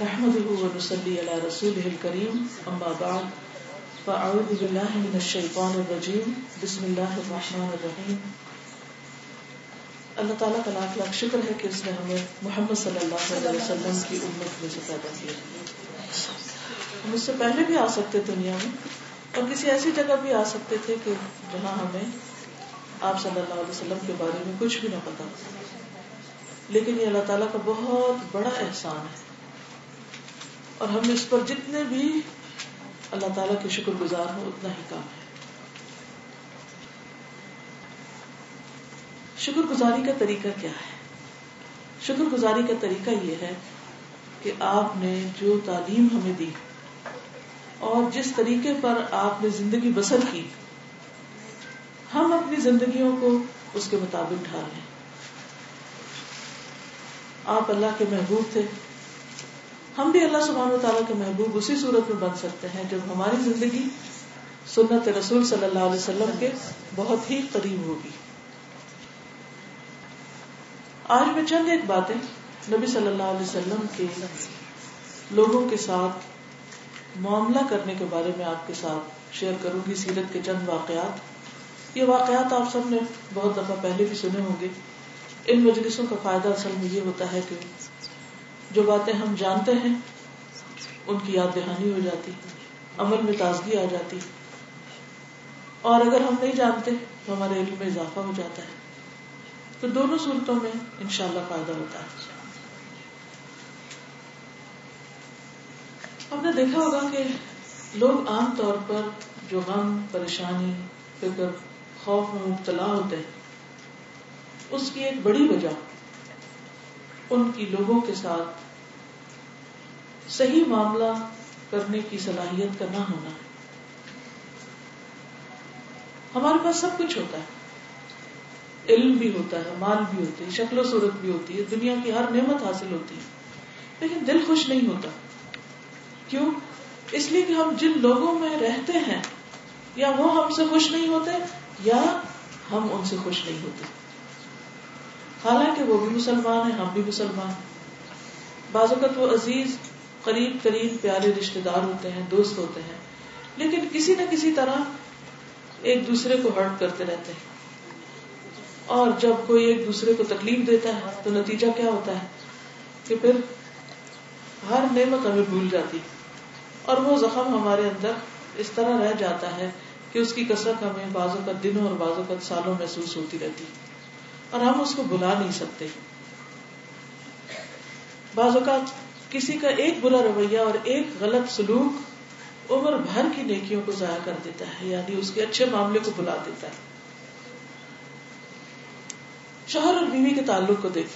نحمده ونصلي على رسوله الكريم، أما بعد، فأعوذ بالله من الشيطان الرجيم. بسم الله الرحمن الرحيم. اللہ تعالیٰ کا لاکھ لاکھ شکر ہے کہ اس نے ہمیں محمد صلی اللہ علیہ وسلم کی امت میں سے پیدا کیا۔ ہم اس سے پہلے بھی آ سکتے دنیا میں، اور کسی ایسی جگہ بھی آ سکتے تھے کہ جہاں ہمیں آپ صلی اللہ علیہ وسلم کے بارے میں کچھ بھی نہ پتا لیکن یہ اللہ تعالیٰ کا بہت بڑا احسان ہے۔ اور ہم اس پر جتنے بھی اللہ تعالیٰ کے شکر گزار ہوں، اتنا ہی کام ہے۔ شکر گزاری کا طریقہ کیا ہے؟ شکر گزاری کا طریقہ یہ ہے کہ آپ نے جو تعلیم ہمیں دی اور جس طریقے پر آپ نے زندگی بسر کی، ہم اپنی زندگیوں کو اس کے مطابق ڈھال لیں آپ اللہ کے محبوب تھے۔ ہم بھی اللہ سبحانہ و تعالیٰ کے محبوب اسی صورت میں بن سکتے ہیں جب ہماری زندگی سنت رسول صلی اللہ علیہ وسلم کے بہت ہی قریب ہوگی۔ آج میں چند ایک باتیں نبی صلی اللہ علیہ وسلم کے لوگوں کے ساتھ معاملہ کرنے کے بارے میں آپ کے ساتھ شیئر کروں گی، سیرت کے چند واقعات۔ یہ واقعات آپ سب نے بہت دفعہ پہلے بھی سنے ہوں گے۔ ان مجلسوں کا فائدہ اصل میں یہ ہوتا ہے کہ جو باتیں ہم جانتے ہیں، ان کی یاد دہانی ہو جاتی عمل میں تازگی آ جاتی اور اگر ہم نہیں جانتے، تو ہمارے علم میں اضافہ ہو جاتا ہے۔ تو دونوں صورتوں میں انشاءاللہ فائدہ ہوتا ہے۔ ہم نے دیکھا ہوگا کہ لوگ عام طور پر جو غم، پریشانی، فکر، خوف میں مبتلا ہوتے ہیں، اس کی ایک بڑی وجہ ان کی لوگوں کے ساتھ صحیح معاملہ کرنے کی صلاحیت کا نہ ہونا۔ ہے ہمارے پاس سب کچھ ہوتا ہے۔ علم بھی ہوتا ہے، مال بھی ہوتی ہے، شکل و صورت بھی ہوتی ہے، دنیا کی ہر نعمت حاصل ہوتی ہے۔ لیکن دل خوش نہیں ہوتا۔ کیوں؟ اس لیے کہ ہم جن لوگوں میں رہتے ہیں، یا وہ ہم سے خوش نہیں ہوتے، یا ہم ان سے خوش نہیں ہوتے۔ حالانکہ وہ بھی مسلمان ہیں، ہم بھی مسلمان بعض اوقات وہ عزیز قریب ترین پیارے رشتے دار ہوتے ہیں، دوست ہوتے ہیں۔ لیکن کسی نہ کسی طرح ایک دوسرے کو ہرٹ کرتے رہتے ہیں۔ اور جب کوئی ایک دوسرے کو تکلیف دیتا ہے، تو نتیجہ کیا ہوتا ہے؟ کہ پھر ہر نعمت ہمیں بھول جاتی اور وہ زخم ہمارے اندر اس طرح رہ جاتا ہے کہ اس کی کثرت ہمیں بازو کا دنوں اور بازو کا سالوں محسوس ہوتی رہتی اور ہم اس کو بلا نہیں سکتے۔ بعض اوقات کسی کا ایک برا رویہ اور ایک غلط سلوک عمر بھر کی نیکیوں کو ضائع کر دیتا ہے یعنی اس کے اچھے معاملے کو بلا دیتا ہے۔ شوہر اور بیوی کے تعلق کو دیکھ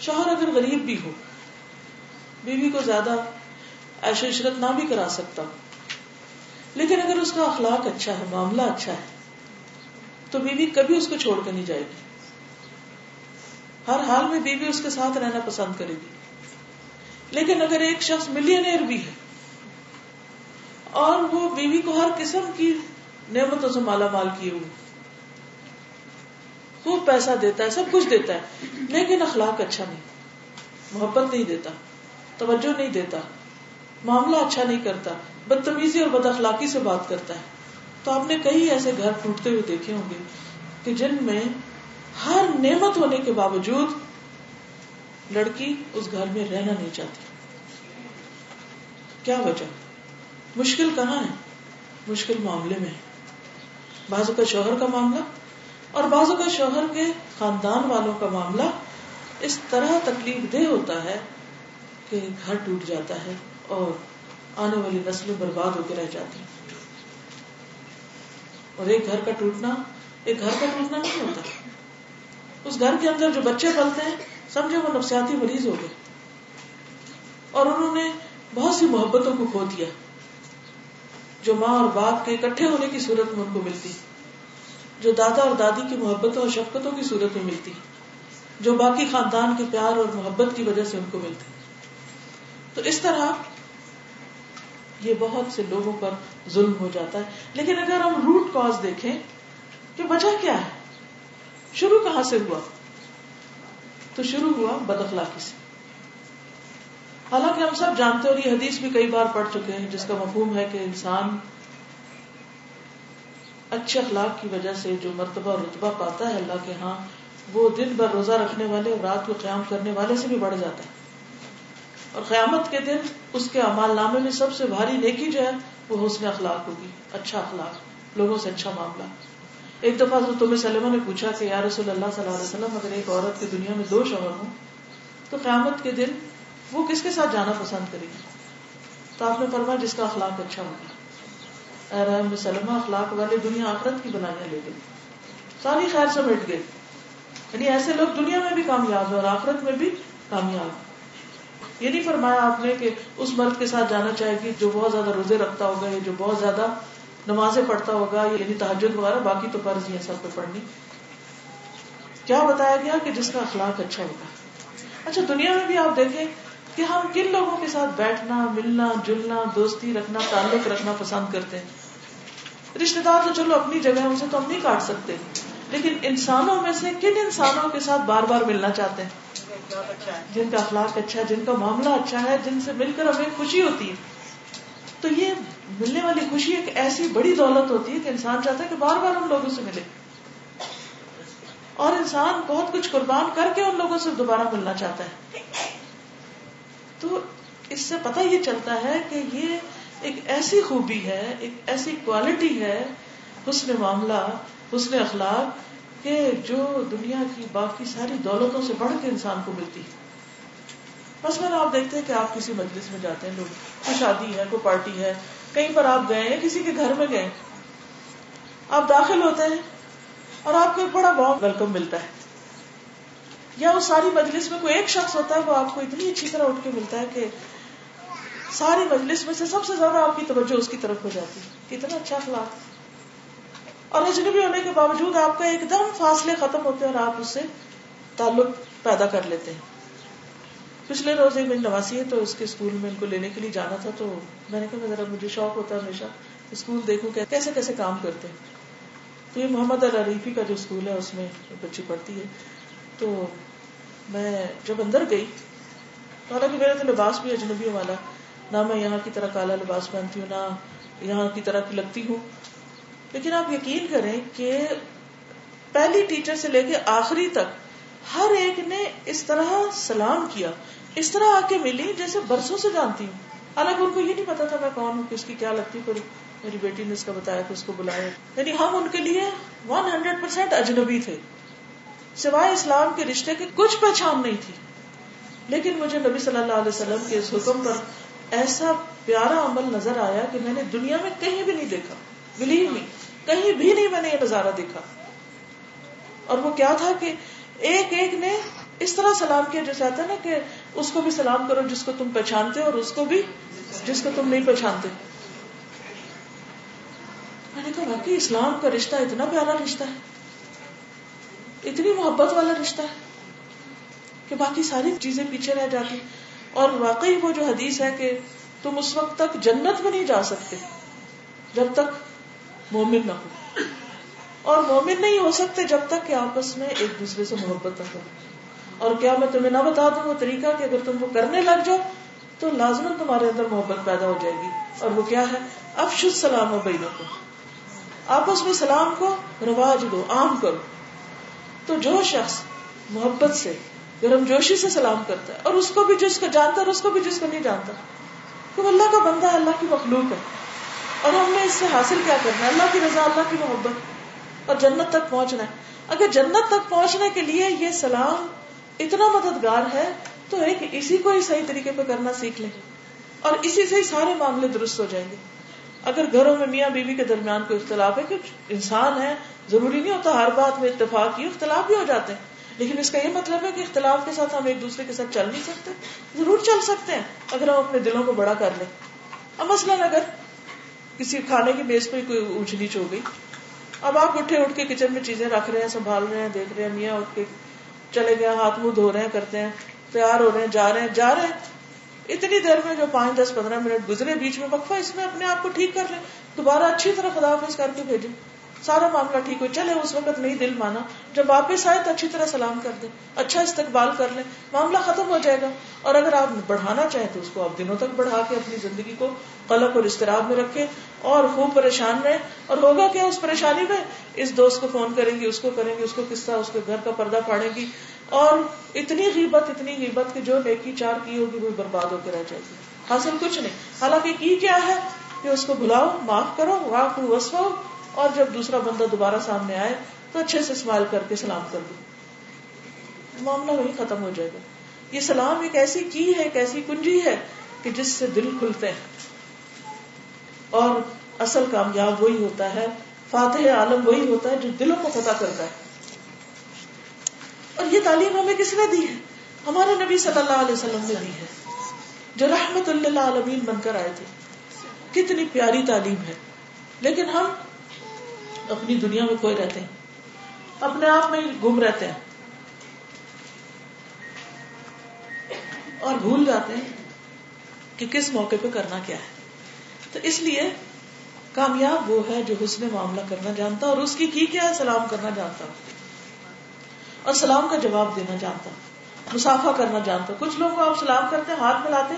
شوہر اگر غریب بھی ہو، بیوی کو زیادہ ایش عشرت نہ بھی کرا سکتا، لیکن اگر اس کا اخلاق اچھا ہے، معاملہ اچھا ہے، تو بیوی کبھی اس کو چھوڑ کر نہیں جائے گی۔ ہر حال میں بیوی اس کے ساتھ رہنا پسند کرے گی۔ لیکن اگر ایک شخص ملینئر بھی ہے اور وہ بیوی کو ہر قسم کی نعمتوں سے مالا مال کیے ہوئے خوب پیسہ دیتا ہے، سب کچھ دیتا ہے، لیکن اخلاق اچھا نہیں، محبت نہیں دیتا، توجہ نہیں دیتا، معاملہ اچھا نہیں کرتا، بدتمیزی اور بد اخلاقی سے بات کرتا ہے۔ تو آپ نے کئی ایسے گھر ٹوٹتے ہوئے دیکھے ہوں گے کہ جن میں ہر نعمت ہونے کے باوجود لڑکی اس گھر میں رہنا نہیں چاہتی۔ کیا وجہ؟ مشکل کہاں ہے؟ مشکل معاملے میں بازو کا شوہر کا معاملہ اور بازو کا شوہر کے خاندان والوں کا معاملہ اس طرح تکلیف دہ ہوتا ہے کہ گھر ٹوٹ جاتا ہے اور آنے والی نسلیں برباد ہو کے رہ جاتی۔ اور ایک گھر کا ٹوٹنا، ایک گھر کا ٹوٹنا نہیں ہوتا۔ اس گھر کے اندر جو بچے پلتے ہیں سمجھے وہ نفسیاتی مریض ہو گئے۔ اور انہوں نے بہت سی محبتوں کو کھو دیا۔ جو ماں اور باپ کے اکٹھے ہونے کی صورت میں ان کو ملتی۔ جو دادا اور دادی کی محبتوں اور شفقتوں کی صورت میں ملتی۔ جو باقی خاندان کے پیار اور محبت کی وجہ سے ان کو ملتی۔ تو اس طرح یہ بہت سے لوگوں پر ظلم ہو جاتا ہے۔ لیکن اگر ہم روٹ کاز دیکھیں کہ وجہ کیا ہے؟ شروع کہاں سے ہوا؟ تو شروع ہوا بد اخلاقی سے۔ حالانکہ ہم سب جانتے اور یہ حدیث بھی کئی بار پڑھ چکے ہیں جس کا مفہوم ہے کہ انسان اچھے اخلاق کی وجہ سے جو مرتبہ اور رتبہ پاتا ہے اللہ کے ہاں وہ دن بھر روزہ رکھنے والے اور رات کو قیام کرنے والے سے بھی بڑھ جاتا ہے۔ اور قیامت کے دن اس کے امال نامے میں سب سے بھاری نیکی جو ہے، وہ حسن اخلاق ہوگی اچھا اخلاق، لوگوں سے اچھا معاملہ۔ ایک دفعہ حضرت تمہیں سلمہ نے پوچھا کہ یا رسول اللہ صلی اللہ علیہ وسلم، اگر ایک عورت کی دنیا میں دو شوہر ہوں، تو قیامت کے دن وہ کس کے ساتھ جانا پسند کرے گی؟ تو آپ نے فرمایا جس کا اخلاق اچھا ہوگا رحم سلمہ، اخلاق والے دنیا آخرت کی بنانے لے گئے۔ ساری خیر سے مٹ گئے۔ یعنی ایسے لوگ دنیا میں بھی کامیاب ہیں اور آخرت میں بھی کامیاب یہ نہیں فرمایا آپ نے کہ اس مرد کے ساتھ جانا چاہے گی جو بہت زیادہ روزے رکھتا ہوگا یا جو بہت زیادہ نمازیں پڑھتا ہوگا یعنی تحجد وغیرہ، باقی تو فرض ہی ہے سب پہ پڑھنی۔ کیا بتایا گیا کہ جس کا اخلاق اچھا ہوگا اچھا دنیا میں بھی آپ دیکھیں کہ ہم کن لوگوں کے ساتھ بیٹھنا، ملنا، جلنا، دوستی رکھنا، تعلق رکھنا پسند کرتے ہیں؟ رشتے دار تو چلو اپنی جگہ ان سے تو ہم نہیں کاٹ سکتے۔ لیکن انسانوں میں سے کن انسانوں کے ساتھ بار بار ملنا چاہتے ہیں؟ جن کا اخلاق اچھا ہے، جن کا معاملہ اچھا ہے، جن سے مل کر ہمیں خوشی ہوتی ہے۔ تو یہ ملنے والی خوشی ایک ایسی بڑی دولت ہوتی ہے کہ انسان چاہتا ہے کہ بار بار ان لوگوں سے ملے۔ اور انسان بہت کچھ قربان کر کے ان لوگوں سے دوبارہ ملنا چاہتا ہے۔ تو اس سے پتہ یہ چلتا ہے کہ یہ ایک ایسی خوبی ہے، ایک ایسی کوالٹی ہے، حسن معاملہ، حسن اخلاق کہ جو دنیا کی باقی ساری دولتوں سے بڑھ کے انسان کو ملتی ہے۔ بس میں آپ دیکھتے ہیں کہ آپ کسی مجلس میں جاتے ہیں، لوگ، کوئی شادی ہے، کوئی پارٹی ہے کہیں پر آپ گئے ہیں، کسی کے گھر میں گئے آپ داخل ہوتے ہیں اور آپ کو ایک بڑا بہت ویلکم ملتا ہے۔ یا وہ ساری مجلس میں کوئی ایک شخص ہوتا ہے، وہ آپ کو اتنی اچھی طرح اٹھ کے ملتا ہے کہ ساری مجلس میں سے سب سے زیادہ آپ کی توجہ اس کی طرف ہو جاتی ہے۔ کتنا اچھا اخلاق۔ اور اجنبی ہونے کے باوجود آپ کا ایک دم فاصلے ختم ہوتے ہیں اور آپ اس سے تعلق پیدا کر لیتے ہیں۔ پچھلے روز ایک میری نواسی ہے تو اس کے اسکول میں ان کو لینے کے لیے جانا تھا تو میں نے کہا ذرا مجھے شوق ہوتا ہے ہمیشہ اسکول دیکھوں کیسے کیسے کام کرتے ہیں۔ تو یہ محمد الریفی کا جو اسکول ہے اس میں بچی پڑھتی ہے۔ تو میں جب اندر گئی حالانکہ میرا تو لباس بھی اجنبی والا، نہ میں یہاں کی طرح کالا لباس پہنتی ہوں، نہ یہاں کی طرح کی لگتی ہوں۔ لیکن آپ یقین کریں کہ پہلی ٹیچر سے لے کے آخری تک ہر ایک نے اس طرح سلام کیا، اس طرح آ کے ملی جیسے برسوں سے جانتی ہوں۔ حالانکہ ان کو یہ نہیں پتا تھا میں کون ہوں کس کی کیا لگتی، پھر میری بیٹی نے اس کا بتایا کہ اس کو بلایا یعنی ہم ان کے لیے ون ہنڈریڈ پرسینٹ اجنبی تھے۔ سوائے اسلام کے رشتے کی کچھ پہچان نہیں تھی۔ لیکن مجھے نبی صلی اللہ علیہ وسلم کے اس حکم پر ایسا پیارا عمل نظر آیا کہ میں نے دنیا میں کہیں بھی نہیں دیکھا، بلیو می، کہیں بھی نہیں میں نے یہ نظارہ دیکھا۔ اور وہ کیا تھا کہ ایک ایک نے اس طرح سلام کیا جیسے آتا ہے نا کہ اس کو بھی سلام کرو جس کو تم پہچانتے اور اس کو بھی جس کو تم نہیں پہچانتے۔ میں نے کہا باقی اسلام کا رشتہ اتنا پیارا رشتہ ہے۔ اتنی محبت والا رشتہ ہے کہ باقی ساری چیزیں پیچھے رہ جاتی۔ اور واقعی وہ جو حدیث ہے کہ تم اس وقت تک جنت میں نہیں جا سکتے جب تک مومن نہ ہو۔ اور مومن نہیں ہو سکتے جب تک کہ آپس میں ایک دوسرے سے محبت نہ کرو اور کیا میں تمہیں نہ بتا دوں وہ طریقہ کہ اگر تم وہ کرنے لگ جاؤ تو لازمن تمہارے اندر محبت پیدا ہو جائے گی۔ اور وہ کیا ہے؟ اب شد سلام و بینوں کو آپس میں سلام کو، رواج دو عام کرو۔ تو جو شخص محبت سے، گرم جوشی سے سلام کرتا ہے، اور اس کو بھی جس کو جانتا ہے اور اس کو بھی جس کو نہیں جانتا، تو اللہ کا بندہ، اللہ کی مخلوق ہے۔ اور ہم نے اس سے حاصل کیا کرنا ہے؟ اللہ کی رضا، اللہ کی محبت۔ اور جنت تک پہنچنا ہے۔ اگر جنت تک پہنچنے کے لیے یہ سلام اتنا مددگار ہے، تو ایک اسی کو ہی صحیح طریقے پہ کرنا سیکھ لیں۔ اور اسی سے ہی سارے معاملے درست ہو جائیں گے۔ اگر گھروں میں میاں بیوی کے درمیان کوئی اختلاف ہے کہ انسان ہے، ضروری نہیں ہوتا ہر بات میں اتفاق ہی، اختلاف بھی ہو جاتے ہیں۔ لیکن اس کا یہ مطلب ہے کہ اختلاف کے ساتھ ہم ایک دوسرے کے ساتھ چل نہیں سکتے۔ ضرور چل سکتے ہیں، اگر ہم اپنے دلوں کو بڑا کر لیں۔ اب مثلاً اگر کسی کھانے کی بیس پہ کوئی اونچ نیچ ہو گئی اب آپ اٹھے اٹھ کے کچن میں چیزیں رکھ رہے ہیں، سنبھال رہے ہیں، دیکھ رہے ہیں، میاں اٹھ کے چلے گئے ہاتھ منہ دھو رہے ہیں، کرتے ہیں، تیار ہو رہے ہیں، جا رہے ہیں، جا رہے ہیں۔ اتنی دیر میں جو پانچ، دس، پندرہ منٹ گزرے، بیچ میں وقفہ اس میں اپنے آپ کو ٹھیک کر لیں۔ دوبارہ اچھی طرح خدا حافظ کر کے بھیجیں۔ سارا معاملہ ٹھیک ہو چلے، اس وقت نہیں دل مانا۔ جب واپس آئے تو اچھی طرح سلام کر دیں اچھا استقبال کر لیں معاملہ ختم ہو جائے گا۔ اور اگر آپ بڑھانا چاہیں تو اس کو آپ دنوں تک بڑھا کے اپنی زندگی کو قلق اور استراب میں رکھے۔ اور خوب پریشان رہے۔ اور ہوگا کیا اس پریشانی میں؟ اس دوست کو فون کریں گی، اس کو کریں گی، اس کو قصہ اس کے گھر کا پردہ پاڑے گی۔ اور اتنی غیبت اتنی غیبت کہ جو نیکی چار کی ہوگی، وہ برباد ہو کے رہ جائے گی۔ حاصل کچھ نہیں۔ حالانکہ کی کیا ہے کہ اس کو بلاؤ، معاف کرو واہ وسو اور جب دوسرا بندہ دوبارہ سامنے آئے تو اچھے سے اسمائل کر کے سلام کر دو۔ معاملہ وہی ختم ہو جائے گا۔ یہ سلام ایک ایسی کی ہے، ایک ایسی کنجی ہے کہ جس سے دل کھلتے ہیں۔ اور اصل کامیاب وہی ہوتا ہے فاتح عالم وہی ہوتا ہے جو دلوں کو پتا کرتا ہے۔ اور یہ تعلیم ہمیں کس نے دی ہے؟ ہمارے نبی صلی اللہ علیہ وسلم نے دی ہے۔ جو رحمت اللہ عالمین بن کر آئے تھے۔ کتنی پیاری تعلیم ہے۔ لیکن ہم اپنی دنیا میں کھوئے رہتے ہیں۔ اپنے آپ میں گم رہتے ہیں۔ اور بھول جاتے ہیں کہ کس موقع پہ کرنا کیا ہے۔ تو اس لیے کامیاب وہ ہے جو حسن معاملہ کرنا جانتا اور اس کی کی کیا ہے سلام کرنا جانتا۔ اور سلام کا جواب دینا جانتا۔ مسافہ کرنا جانتا۔ کچھ لوگ آپ سلام کرتے ہاتھ ملاتے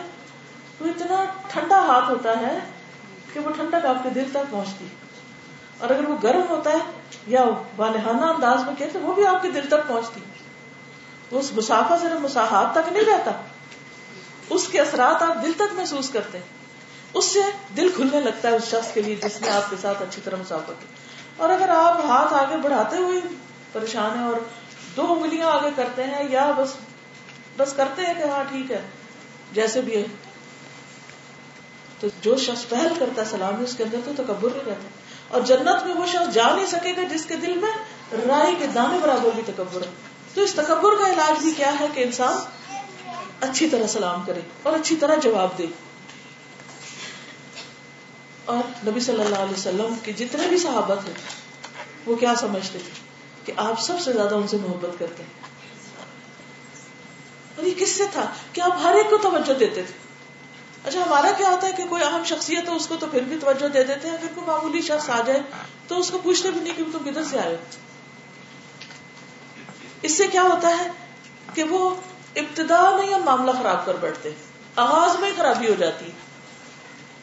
تو اتنا ٹھنڈا ہاتھ ہوتا ہے کہ وہ ٹھنڈک آپ کے دل تک پہنچتی۔ اور اگر وہ گرم ہوتا ہے یا والہانہ انداز میں کہتے وہ بھی آپ کے دل تک پہنچتی۔ اس مسافہ صرف مساحات تک نہیں رہتا، اس کے اثرات آپ دل تک محسوس کرتے ہیں۔ اس سے دل کھلنے لگتا ہے اس شخص کے لیے جس نے آپ کے ساتھ اچھی طرح مسافہ کی اور اگر آپ ہاتھ آگے بڑھاتے ہوئے پریشان ہیں اور دو انگلیاں آگے کرتے ہیں یا بس بس کرتے ہیں کہ ہاں ٹھیک ہے، جیسے بھی ہے، تو جو شخص پہل کرتا ہے سلام اس کے اندر تو تکبر نہیں رہتا۔ اور جنت میں وہ شخص جا نہیں سکے گا جس کے دل میں رائی کے دانے برابر بھی تکبر ہے۔ تو اس تکبر کا علاج بھی کیا ہے کہ انسان اچھی طرح سلام کرے اور اچھی طرح جواب دے۔ اور نبی صلی اللہ علیہ وسلم کے جتنے بھی صحابہ تھے، وہ کیا سمجھتے تھے کہ آپ سب سے زیادہ ان سے محبت کرتے ہیں؟ اور یہ کس سے تھا؟ کہ آپ ہر ایک کو توجہ دیتے تھے۔ اچھا ہمارا کیا ہوتا ہے کہ کوئی اہم شخصیت ہے، اس کو تو پھر بھی توجہ دے دیتے ہیں۔ اگر کوئی معمولی شخص آ جائے تو اس کو پوچھتے بھی نہیں کہ تم کدھر سے آئے اس سے کیا ہوتا ہے کہ وہ ابتدا میں ہم معاملہ خراب کر بیٹھتے، آغاز میں خرابی ہو جاتی۔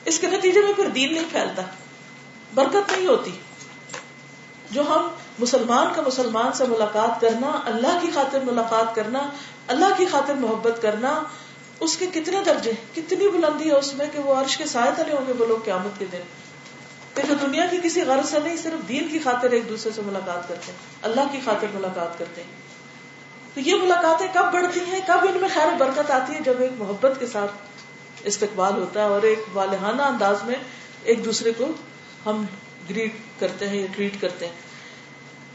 اس کے نتیجے میں پھر دین نہیں پھیلتا، برکت نہیں ہوتی۔ جو ہم مسلمان کا مسلمان سے ملاقات کرنا، اللہ کی خاطر ملاقات کرنا، اللہ کی خاطر محبت کرنا اس کے کتنے درجے کتنی بلندی ہے اس میں کہ وہ عرش کے سائے تلے ہوں گے، وہ لوگ قیامت کے دن۔ کہ جو دنیا کی کسی غرض سے نہیں، صرف دین کی خاطر ایک دوسرے سے ملاقات کرتے ہیں، اللہ کی خاطر ملاقات کرتے ہیں۔ تو یہ ملاقاتیں کب بڑھتی ہیں؟ کب ان میں خیر برکت آتی ہے؟ جب ایک محبت کے ساتھ استقبال ہوتا ہے اور ایک والہانہ انداز میں ایک دوسرے کو ہم گریٹ کرتے ہیں یا ٹریٹ کرتے ہیں۔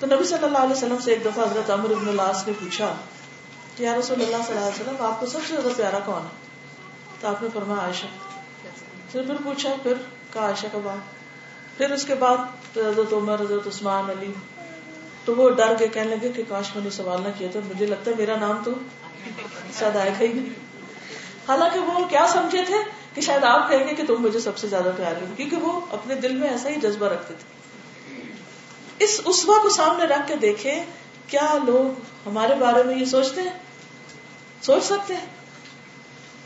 تو نبی صلی اللہ علیہ وسلم سے ایک دفعہ حضرت عمر ابن العاص نے پوچھا کہ یا رسول اللہ صلی اللہ علیہ وسلم، آپ کو سب سے زیادہ پیارا کون ہے؟ تو آپ نے فرمایا عائشہ۔ پھر پھر پوچھا، پھر کہا عائشہ کا بات پھر اس کے بعد حضرت عمر، حضرت عثمان، علی، تو وہ ڈر کے کہنے لگے کہ کاش میں نے سوال نہ کیا تھا مجھے لگتا ہے میرا نام تو شاید آئے گا ہی نہیں۔ حالانکہ وہ کیا سمجھے تھے کہ شاید آپ کہیں گے کہ تم مجھے سب سے زیادہ پیار ہو کیونکہ وہ اپنے دل میں ایسا ہی جذبہ رکھتے تھے۔ اس اسوا کو سامنے رکھ کے دیکھے کیا لوگ ہمارے بارے میں یہ سوچتے ہیں؟ سوچ سکتے ہیں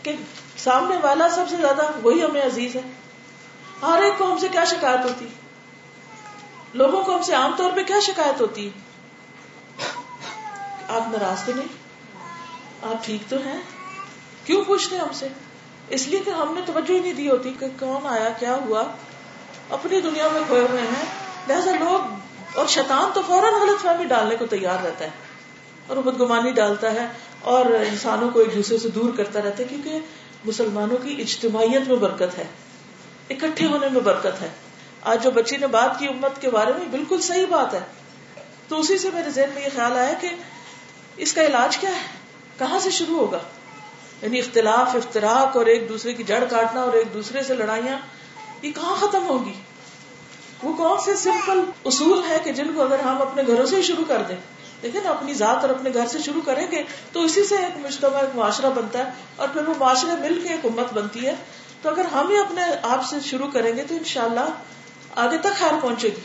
کہ سامنے والا سب سے زیادہ وہی ہمیں عزیز ہے۔ ہر ایک کو ہم سے کیا شکایت ہوتی؟ لوگوں کو ہم سے عام طور پہ کیا شکایت ہوتی؟ آپ ناراض تو نہیں؟ آپ ٹھیک تو ہیں؟ کیوں پوچھتے ہم سے؟ اس لیے کہ ہم نے توجہ ہی نہیں دی ہوتی کہ کون آیا، کیا ہوا؟ اپنی دنیا میں کھوئے ہوئے ہیں۔ لہٰذا لوگ اور شیطان تو فوراً غلط فہمی ڈالنے کو تیار رہتا ہے اور وہ بدگمانی ڈالتا ہے اور انسانوں کو ایک دوسرے سے دور کرتا رہتا ہے کیونکہ مسلمانوں کی اجتماعیت میں برکت ہے، اکٹھے ہونے میں برکت ہے۔ آج جو بچی نے بات کی امت کے بارے میں، بالکل صحیح بات ہے۔ تو اسی سے میرے ذہن میں یہ خیال آیا کہ اس کا علاج کیا ہے؟ کہاں سے شروع ہوگا؟ یعنی اختلاف افطراک اور ایک دوسرے کی جڑ کاٹنا اور ایک دوسرے سے لڑائیاں، یہ کہاں ختم ہوگی وہ کون سے سمپل اصول ہے کہ جن کو اگر ہم اپنے گھروں سے ہی شروع کر دیں؟ دیکھیں نا، اپنی ذات اور اپنے گھر سے شروع کریں گے تو اسی سے ایک مجتمع، ایک معاشرہ بنتا ہے اور پھر وہ معاشرے مل کے ایک امت بنتی ہے۔ تو اگر ہم ہی اپنے آپ سے شروع کریں گے تو انشاءاللہ آگے تک خیر پہنچے گی۔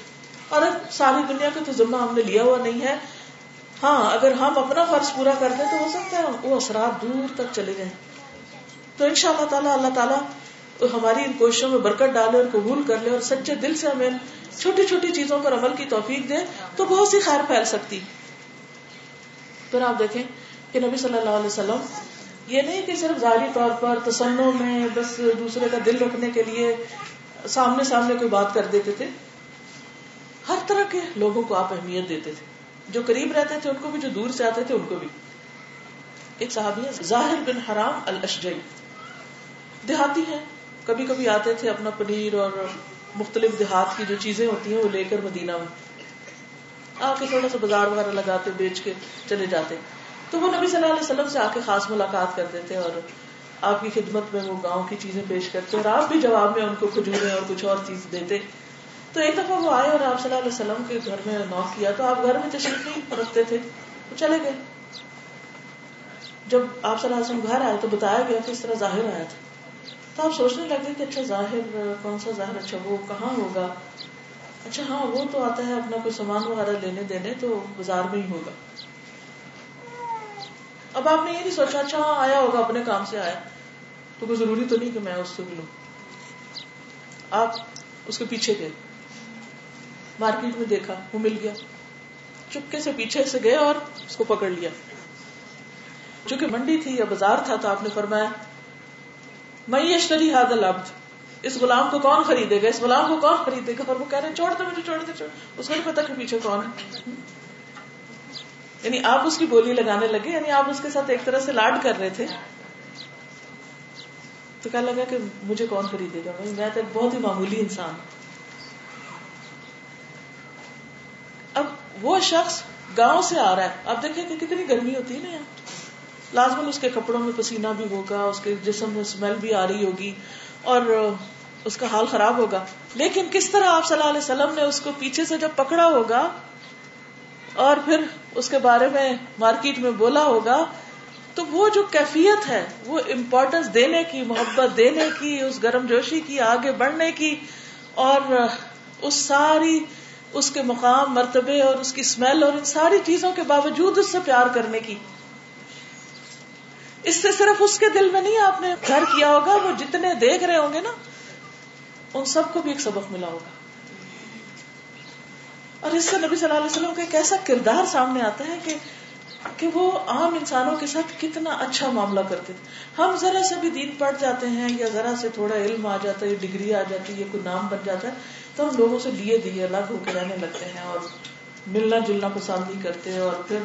اور اب ساری دنیا کا تو ذمہ ہم نے لیا ہوا نہیں ہے۔ ہاں اگر ہم اپنا فرض پورا کر دیں تو ہو سکتا ہے وہ اثرات دور تک چلے گئے تو ان شاء اللہ تعالیٰ اللہ تعالیٰ تو ہماری ان کوششوں میں برکت ڈالے اور قبول کر لے اور سچے دل سے ہمیں چھوٹی چھوٹی چیزوں پر عمل کی توفیق دے تو بہت سی خیر پھیل سکتی۔ پھر آپ دیکھیں کہ نبی صلی اللہ علیہ وسلم، یہ نہیں کہ صرف ظاہری طور پر تسنوں میں بس دوسرے کا دل رکھنے کے لیے سامنے سامنے کوئی بات کر دیتے تھے، ہر طرح کے لوگوں کو آپ اہمیت دیتے تھے۔ جو قریب رہتے تھے ان کو بھی، جو دور سے آتے تھے ان کو بھی۔ ایک صحابی ہے ظاہر بن حرام الشجعی دیہاتی ہیں۔ کبھی کبھی آتے تھے اپنا پنیر اور مختلف دیہات کی جو چیزیں ہوتی ہیں وہ لے کر مدینہ میں۔ آ کے تھوڑا سا بازار وغیرہ لگاتے، بیچ کے چلے جاتے۔ تو وہ نبی صلی اللہ علیہ وسلم سے آ کے خاص ملاقات کرتے تھے اور آپ کی خدمت میں وہ گاؤں کی چیزیں پیش کرتے اور آپ بھی جواب میں ان کو کھجورے اور کچھ اور چیز دیتے۔ تو ایک دفعہ وہ آئے اور آپ صلی اللہ علیہ وسلم کے گھر میں نوک کیا تو آپ گھر میں تشریف نہیں رکھتے تھے۔ وہ چلے گئے۔ جب آپ صلی اللہ علیہ وسلم گھر آئے تو بتایا گیا کہ اس طرح ظاہر آیا تھا۔ تو آپ سوچنے لگے کہ اچھا ظاہر، کون سا ظاہر؟ اچھا وہ کہاں ہوگا؟ اچھا ہاں وہ تو آتا ہے اپنا کوئی سامان وغیرہ لینے دینے تو بازار میں ہی ہوگا۔ اب آپ نے یہ نہیں سوچا اچھا ہاں آیا ہوگا، اپنے کام سے آیا۔ تو کوئی ضروری تو نہیں کہ میں اس سے ملوں۔ آپ اس کے پیچھے گئے۔ مارکیٹ میں دیکھا، وہ مل گیا۔ چپکے سے پیچھے سے گئے اور اس کو پکڑ لیا۔ چونکہ منڈی تھی یا بازار تھا تو آپ نے فرمایا میں یشتری ہاد العبد. اس غلام کو کون خریدے گا؟ اس غلام کو کون خریدے گا؟ اور وہ کہہ رہے چھوڑ دو مجھے، چھوڑ دے چھوڑ اس کو نہیں پتا کہ پیچھے کون ہے؟ یعنی آپ اس کی بولی لگانے لگے یعنی آپ اس کے ساتھ ایک طرح سے لاڈ کر رہے تھے۔ تو کیا لگا کہ مجھے کون خریدے گا؟ میں تو بہت ہی معمولی انسان اب وہ شخص گاؤں سے آ رہا ہے۔ اب دیکھیں کہ کتنی گرمی ہوتی ہے نا یہاں۔ لازمن اس کے کپڑوں میں پسینہ بھی ہوگا، اس کے جسم میں اسمیل بھی آ رہی ہوگی اور اس کا حال خراب ہوگا۔ لیکن کس طرح آپ صلی اللہ علیہ وسلم نے اس کو پیچھے سے جب پکڑا ہوگا اور پھر اس کے بارے میں مارکیٹ میں بولا ہوگا، تو وہ جو کیفیت ہے، وہ امپورٹینس دینے کی، محبت دینے کی، اس گرم جوشی کی، آگے بڑھنے کی، اور اس ساری، اس کے مقام، مرتبے اور اس کی اسمیل اور ان ساری چیزوں کے باوجود اس سے پیار کرنے کی۔ اس سے صرف اس کے دل میں نہیں آپ نے گھر کیا ہوگا، وہ جتنے دیکھ رہے ہوں گے نا، ان سب کو بھی ایک سبق ملا ہوگا۔ اور اس سے نبی صلی اللہ علیہ وسلم کا ایک ایسا کردار سامنے آتا ہے کہ کہ وہ عام انسانوں کے ساتھ کتنا اچھا معاملہ کرتے تھے۔ ہم ذرا سے بھی دین پڑھ جاتے ہیں یا ذرا سے تھوڑا علم آ جاتا ہے ڈگری آ جاتی ہے کوئی نام بن جاتا ہے، تو ہم لوگوں سے لیے دیے، الگ ہو کے رہنے لگتے ہیں اور ملنا جلنا پسند نہیں کرتے اور پھر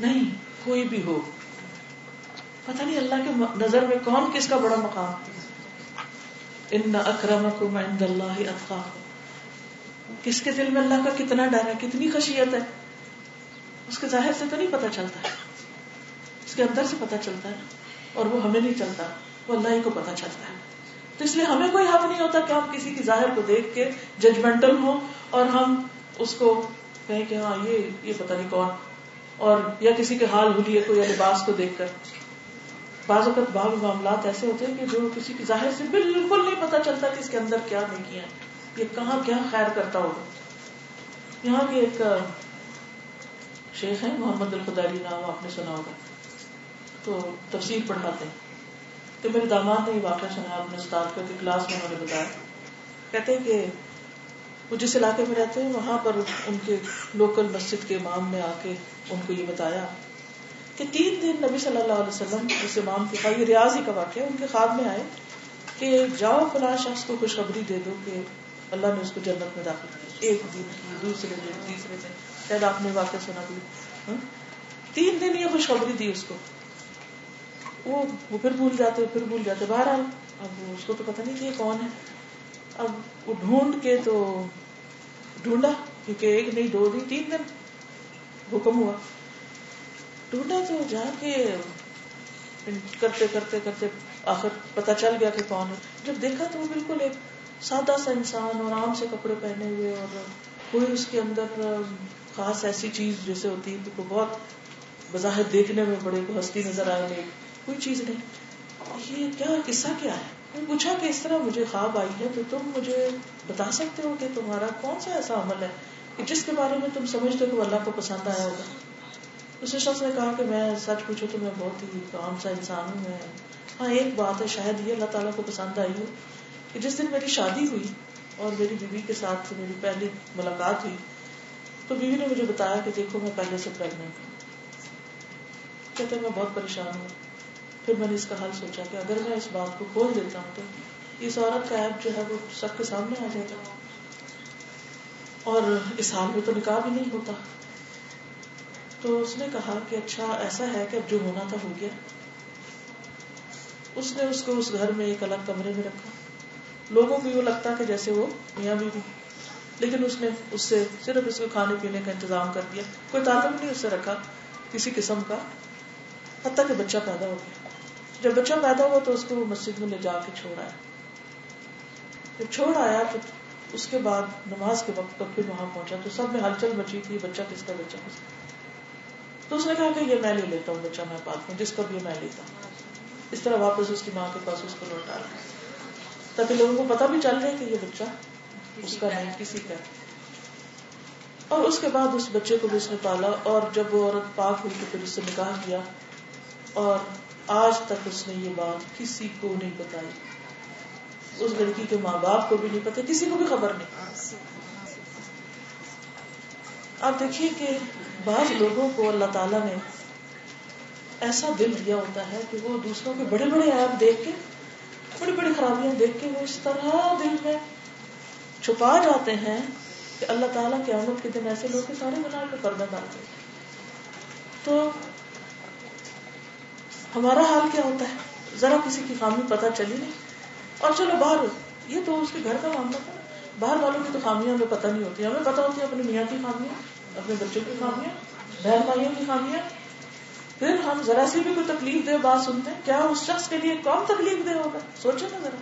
نہیں، کوئی بھی ہو۔ پتہ نہیں اللہ کے نظر میں کون کس کا بڑا مقام ان اکرمکم عند اللہ اتقاکم کس کے دل میں اللہ کا کتنا ڈر ہے، کتنی خشیت ہے۔ اس کے ظاہر سے تو نہیں پتا چلتا ہے۔ اس کے اندر سے پتا چلتا ہے اور وہ ہمیں نہیں چلتا، وہ اللہ ہی کو پتا چلتا ہے۔ تو اس لیے ہمیں کوئی حق نہیں ہوتا کہ ہم کسی کی ظاہر کو دیکھ کے ججمنٹل ہوں اور ہم اس کو کہیں کہ ہاں یہ یہ پتہ نہیں کون اور یا کسی کے حال بھولیے کو یا لباس کو دیکھ کر۔ بعض اوقات بعض معاملات ایسے ہوتے ہیں کہ جو کسی کی ظاہر سے بالکل نہیں پتا چلتا کہ اس کے اندر کیا نہیں کیا یہ کہاں کیا خیر کرتا ہوگا۔ یہاں کے ایک شیخ ہے محمد الخداری نام آپ نے سنا ہوگا۔ تو تفصیل پڑھاتے ہیں۔ تو میرے داماد نے یہ واقعہ سنا، اپنے استاد کا کہ کلاس میں انہوں نے بتایا۔ کہتے ہیں کہ وہ جس علاقے میں رہتے ہیں، وہاں پر ان کے لوکل مسجد کے امام نے آ کے ان کو یہ بتایا کہ تین دن نبی صلی اللہ علیہ وسلم اس امام کے یہ ریاض ہی کا واقعہ ان کے خواب میں آئے کہ جاؤ فلاں شخص کو خوشخبری دے دو کہ اللہ نے اس کو جنت میں داخل کیا۔ ایک دن کی دوسرے دن، تیسرے دن۔ شاید آپ نے واقعہ سنا بھی۔ ہاں؟ تین دن یہ خوشخبری دی اس کو۔ وہ وہ پھر بھول جاتے، پھر بھول جاتے۔ باہر اب اس کو تو پتہ نہیں کہ یہ کون ہے۔ اب وہ ڈھونڈ کے تو ڈھونڈا، کیونکہ ایک نہیں، دو نہیں، تین دن۔ حکم ہوا۔ ڈھونڈا تو جا کے کرتے کرتے کرتے آخر پتا چل گیا کہ کون ہے۔ جب دیکھا تو وہ بالکل ایک سادہ سا انسان اور عام سے کپڑے پہنے ہوئے اور کوئی اس کے اندر خاص ایسی چیز جیسے ہوتی ہے کہ بہت بظاہر دیکھنے میں بڑے ہستی نظر آئے نہیں کوئی چیز نہیں۔ یہ کیا قصہ کیا ہے؟ میں پوچھا کہ اس طرح مجھے خواب آئی ہے تو تم مجھے بتا سکتے ہو کہ تمہارا کون سا ایسا عمل ہے کہ جس کے بارے میں تم سمجھتے ہو کہ اللہ کو پسند آیا ہوگا؟ اس شخص نے کہا کہ میں سچ پوچھو تو میں بہت ہی کام سا انسان ہوں، میں ہاں ایک بات ہے، شاید یہ اللہ تعالیٰ کو پسند آئی ہو کہ جس دن میری شادی ہوئی اور میری بیوی کے ساتھ میری پہلی ملاقات ہوئی، تو بیوی نے مجھے بتایا کہ دیکھو، میں پہلے سے پریگنٹ ہوں۔ کہتے میں بہت پریشان ہوں۔ پھر میں نے اس کا حل سوچا کہ اگر میں اس بات کو کھول دیتا ہوں تو اس عورت کا ایپ جو ہے وہ سب کے سامنے آ جائے گا اور اس حال میں تو نکاح بھی نہیں ہوتا۔ تو اس نے کہا کہ اچھا ایسا ہے کہ اب جو ہونا تھا ہو گیا۔ اس نے اس کو اس گھر میں ایک الگ کمرے میں رکھا۔ لوگوں کو یہ لگتا کہ جیسے وہ میاں بھی بھی لیکن اس نے اس سے صرف اس کو کھانے پینے کا انتظام کر دیا۔ کوئی تعلق نہیں اس سے رکھا کسی قسم کا۔ حتیٰ کہ بچہ پیدا ہو گیا۔ جب بچہ پیدا ہوا تو اس کو وہ مسجد میں لے جا کے چھوڑ آیا۔ جب چھوڑ آیا تو اس کے بعد نماز کے وقت پر پھر وہاں پہنچا۔ تو سب میں ہلچل مچی تھی بچہ کس کا بچہ کس کا تو اس نے کہا کہ یہ میں لے لیتا ہوں، بچہ میں پالتا ہوں، جس کا بھی میں لیتا ہوں۔ اس طرح واپس اس کی ماں کے پاس اس کو لوٹا رہا تاکہ لوگوں کو پتا بھی چل جائے کہ یہ بچہ اس کا نہیں، کسی کا اور اس کے بعد اس بچے کو بھی اس نے پالا اور جب وہ عورت پاک ہوئی تو پھر اس سے نکاح کیا۔ اور آج تک اس نے یہ بات کسی کو نہیں بتائی۔ اس لڑکی کے ماں باپ کو بھی نہیں پتا کسی کو بھی خبر نہیں۔ آپ دیکھیے کہ بعض لوگوں کو اللہ تعالیٰ نے ایسا دل دیا ہوتا ہے کہ وہ دوسروں کے بڑے بڑے ایپ دیکھ کے بڑی بڑی خرابیاں دیکھ کے وہ اس طرح دل میں چھپا جاتے ہیں کہ اللہ تعالیٰ کے آمد کے دن ایسے لوگ کے سارے بنا کے پردہ ڈالتے تو ہمارا حال کیا ہوتا ہے؟ ذرا کسی کی خامی پتہ چلی نہیں۔ اور چلو باہر، یہ تو اس کے گھر کا معاملہ تھا۔ باہر والوں کی تو خامیاں ہمیں پتہ نہیں ہوتی، ہمیں پتہ ہوتی ہے اپنی میاں کی خامیاں۔ اپنے بچوں کی خامیاں بہن بھائیوں کی خامیاں۔ پھر ہم ذرا سی بھی کوئی تکلیف دے بات سنتے ہیں، کیا اس شخص کے لیے کون تکلیف دے ہوگا؟ سوچے نا ذرا۔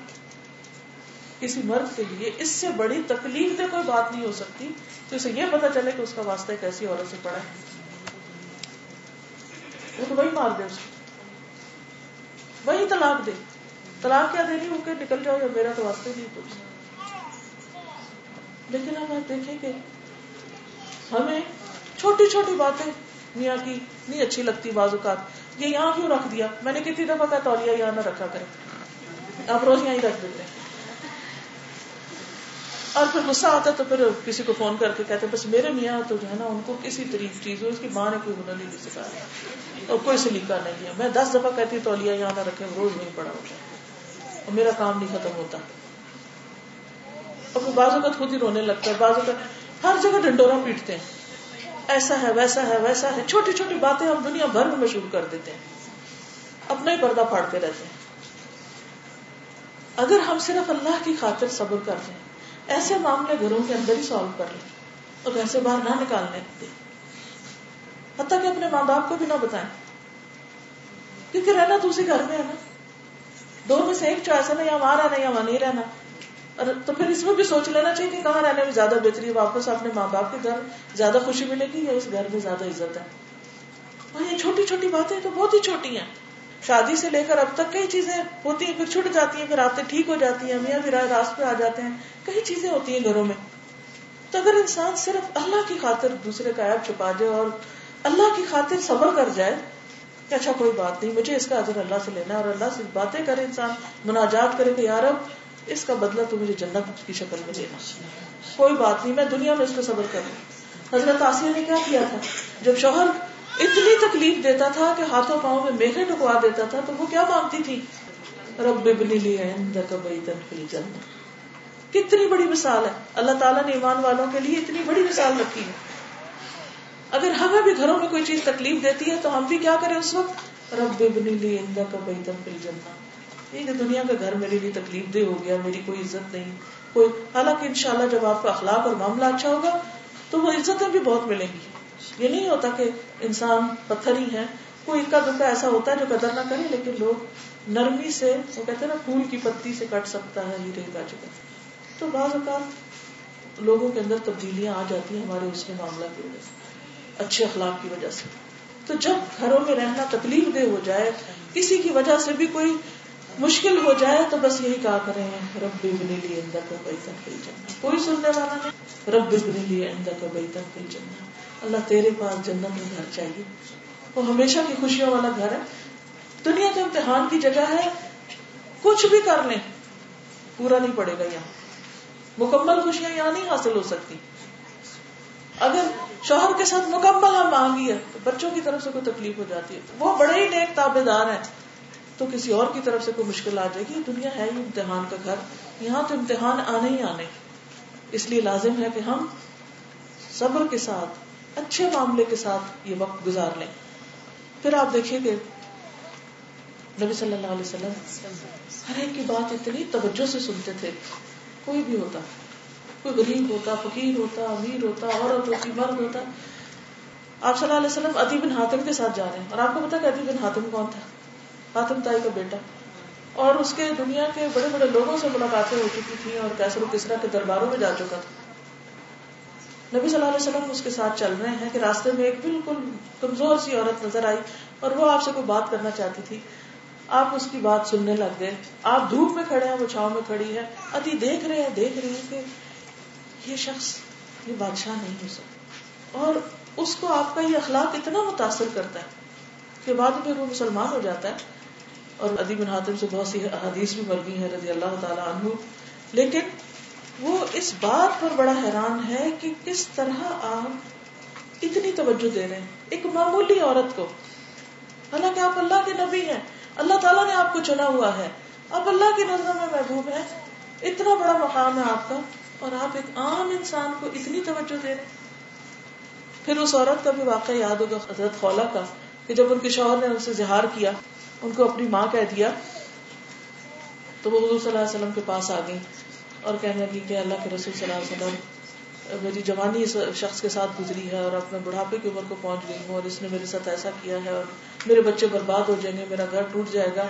کسی مرد کے لیے اس سے بڑی تکلیف دے کوئی بات نہیں ہو سکتی، تو اسے یہ پتا چلے کہ اس کا واسطہ ایک ایسی عورت سے پڑا ہے۔ وہ تو وہی مار دے اس کو وہی طلاق دے۔ طلاق کیا دینی ہو کے نکل جاؤ یا میرا تو واسطے نہیں کچھ لیکن ہم آپ دیکھیں کہ ہمیں چھوٹی چھوٹی باتیں میاں کی، نہیں اچھی لگتی بعض اوقات۔ یہ یہاں کیوں رکھ دیا؟ میں نے کتنی دفعہ کہا تولیا یہاں نہ رکھا کرے آپ روز یہاں ہی رکھ دیتے ہیں۔ اور پھر غصہ آتا تو پھر کسی کو فون کر کے کہتے بس میرے میاں تو جو ہے نا، ان کو کسی طریق چیز ہو اس کی ماں نے کوئی ہنر نہیں سکھایا اور کوئی سلیقہ نہیں ہے۔ میں دس دفعہ کہتی تولیا یہاں نہ رکھے روز نہیں پڑا ہوتا اور میرا کام نہیں ختم ہوتا۔ اور پھر بعض اوقات خود ہی رونے لگتا ہے، بعض اوقات ہر جگہ ڈنڈورا پیٹتے ہیں۔ ایسا ہے، ویسا ہے ویسا ہے۔ چھوٹی چھوٹی باتیں ہم دنیا بھر میں مشہور کر دیتے ہیں۔ اپنا ہی پردہ پھاڑتے رہتے ہیں۔ اگر ہم صرف اللہ کی خاطر صبر کر لیں، ایسے معاملے گھروں کے اندر ہی سالو کر لیں۔ اور گھر سے باہر نہ نکالنے دیں۔ حتیٰ کہ اپنے ماں باپ کو بھی نہ بتائیں۔ کیونکہ رہنا تو اسی گھر میں ہے نا۔ دو میں سے ایک چوائس ہے نا یا وہاں رہنا یا وہاں نہیں رہنا۔ تو پھر اس میں بھی سوچ لینا چاہیے کہ کہاں رہنے میں زیادہ بہتری ہے، واپس اپنے ماں باپ کے گھر زیادہ خوشی ملے گی یا اس گھر میں زیادہ عزت ہے؟ اور یہ چھوٹی چھوٹی باتیں تو بہت ہی چھوٹی ہیں۔ شادی سے لے کر اب تک کئی چیزیں ہوتی ہیں، پھر چھٹ جاتی ہیں، پھر آتے ٹھیک ہو جاتی ہیں، میاں بھی راست پہ آ جاتے ہیں۔ کئی چیزیں ہوتی ہیں گھروں میں۔ تو اگر انسان صرف اللہ کی خاطر دوسرے کا ایپ چھپا جائے اور اللہ کی خاطر صبر کر جائے، کہ اچھا کوئی بات نہیں، مجھے اس کا حضر اللہ سے لینا ہے اور اللہ سے باتیں کرے انسان، مناجات کرے کہ یار اب اس کا بدلہ تو مجھے جنت کی شکل میں دینا۔ کوئی بات نہیں، میں دنیا میں اس پہ صبر کروں حضرت آسیہ نے کیا کیا تھا؟ جب شوہر اتنی تکلیف دیتا تھا کہ ہاتھوں پاؤں میں میگھے ٹکوا دیتا تھا، تو وہ کیا مانگتی تھی؟ رب جنت کتنی بڑی مثال ہے۔ اللہ تعالیٰ نے ایمان والوں کے لیے اتنی بڑی مثال رکھی ہے۔ اگر ہمیں بھی گھروں میں کوئی چیز تکلیف دیتی ہے، تو ہم بھی کیا کریں اس وقت؟ رب ابن لی کا بیتن فی الجنہ۔ یہ دنیا کا گھر میرے لیے تکلیف دہ ہو گیا، میری کوئی عزت نہیں۔ کوئی حالانکہ انشاءاللہ جب آپ کا اخلاق اور معاملہ اچھا ہوگا، تو وہ عزتیں بھی بہت ملیں گی۔ یہ نہیں ہوتا کہ انسان پتھر ہی ہے۔ کوئی اکا دکا ایسا ہوتا ہے جو قدر نہ کرے، لیکن لوگ نرمی سے، وہ کہتے ہیں نا، پھول کی پتی سے کٹ سکتا ہے، ہیرے کا جگہ۔ تو بعض اوقات لوگوں کے اندر تبدیلیاں آ جاتی ہیں ہمارے اس کے معاملہ کی وجہ سے، اچھے اخلاق کی وجہ سے۔ تو جب گھروں میں رہنا تکلیف دہ ہو جائے، کسی کی وجہ سے بھی کوئی مشکل ہو جائے تو بس یہی کہا کریں، رب بنی لی اندر کا بیتن فل جنت کوئی سننے والا نہیں۔ رب بنی لی اندر کا بیتن فل جنت اللہ تیرے پاس جنت میں گھر چاہیے۔ وہ ہمیشہ کی خوشیوں والا گھر ہے۔ دنیا تو امتحان کی جگہ ہے۔ کچھ بھی کر لیں، پورا نہیں پڑے گا یہاں۔ مکمل خوشیاں یہاں نہیں حاصل ہو سکتی۔ اگر شوہر کے ساتھ مکمل ہم مانگی ہے تو بچوں کی طرف سے کوئی تکلیف ہو جاتی ہے۔ وہ بڑے ہی نیک تابے دار ہیں۔ تو کسی اور کی طرف سے کوئی مشکل آ جائے گی دنیا ہے ہی امتحان کا گھر۔ یہاں تو امتحان آنے ہی آنے۔ اس لیے لازم ہے کہ ہم صبر کے ساتھ، اچھے معاملے کے ساتھ یہ وقت گزار لیں۔ پھر آپ دیکھیے کہ نبی صلی اللہ علیہ وسلم ہر ایک کی بات اتنی توجہ سے سنتے تھے۔ کوئی بھی ہوتا، کوئی غریب ہوتا، فقیر ہوتا، امیر ہوتا، عورت ہوتی، مرد ہوتا۔ آپ صلی اللہ علیہ وسلم ادی بن حاتم کے ساتھ جا رہے ہیں۔ اور آپ کو پتا کہ ادی بن حاتم کون تھا؟ حاتم تائی کا بیٹا۔ اور اس کے دنیا کے بڑے بڑے لوگوں سے ملاقاتیں ہو چکی تھی اور کیسر و کسرا کے درباروں میں جا چکا تھا۔ نبی صلی اللہ علیہ وسلم اس کے ساتھ چل رہے ہیں کہ راستے میں ایک بالکل کمزور سی عورت نظر آئی اور وہ آپ سے کوئی بات کرنا چاہتی تھی۔ آپ اس کی بات سننے لگ گئے۔ آپ دھوپ میں کھڑے ہیں، وہ چھاؤں میں کھڑی ہے۔ اتی دیکھ رہے ہیں، دیکھ رہی کہ یہ شخص، یہ بادشاہ نہیں ہو سکتا۔ اور اس کو آپ کا یہ اخلاق اتنا متاثر کرتا ہے کہ بعد میں وہ مسلمان ہو جاتا ہے۔ اور ادی بن حاتم سے بہت سی حدیث بھی مر گئی ہے رضی اللہ تعالیٰ عنہ۔ لیکن وہ اس بات پر بڑا حیران ہے کہ کس طرح آپ اتنی توجہ دے رہے ہیں ایک معمولی عورت کو۔ حالانکہ آپ اللہ کے نبی ہیں، اللہ تعالیٰ نے آپ کو چنا ہوا ہے۔ آپ اللہ کی نظروں میں محبوب ہیں۔ اتنا بڑا مقام ہے آپ کا اور آپ ایک عام انسان کو اتنی توجہ دے رہے ہیں۔ پھر اس عورت کا بھی واقعہ یاد ہوگا حضرت خولا کا، کہ جب ان کے شوہر نے ان سے زہار کیا ان کو اپنی ماں کہہ دیا تو وہ حضور صلی اللہ علیہ وسلم کے پاس آ گئی اور کہنے لگی کہ اللہ کے رسول صلی اللہ علیہ وسلم میری جوانی اس شخص کے ساتھ گزری ہے اور اب میں بڑھاپے کی عمر کو پہنچ گئی ہوں اور اس نے میرے ساتھ ایسا کیا ہے اور میرے بچے برباد ہو جائیں گے، میرا گھر ٹوٹ جائے گا،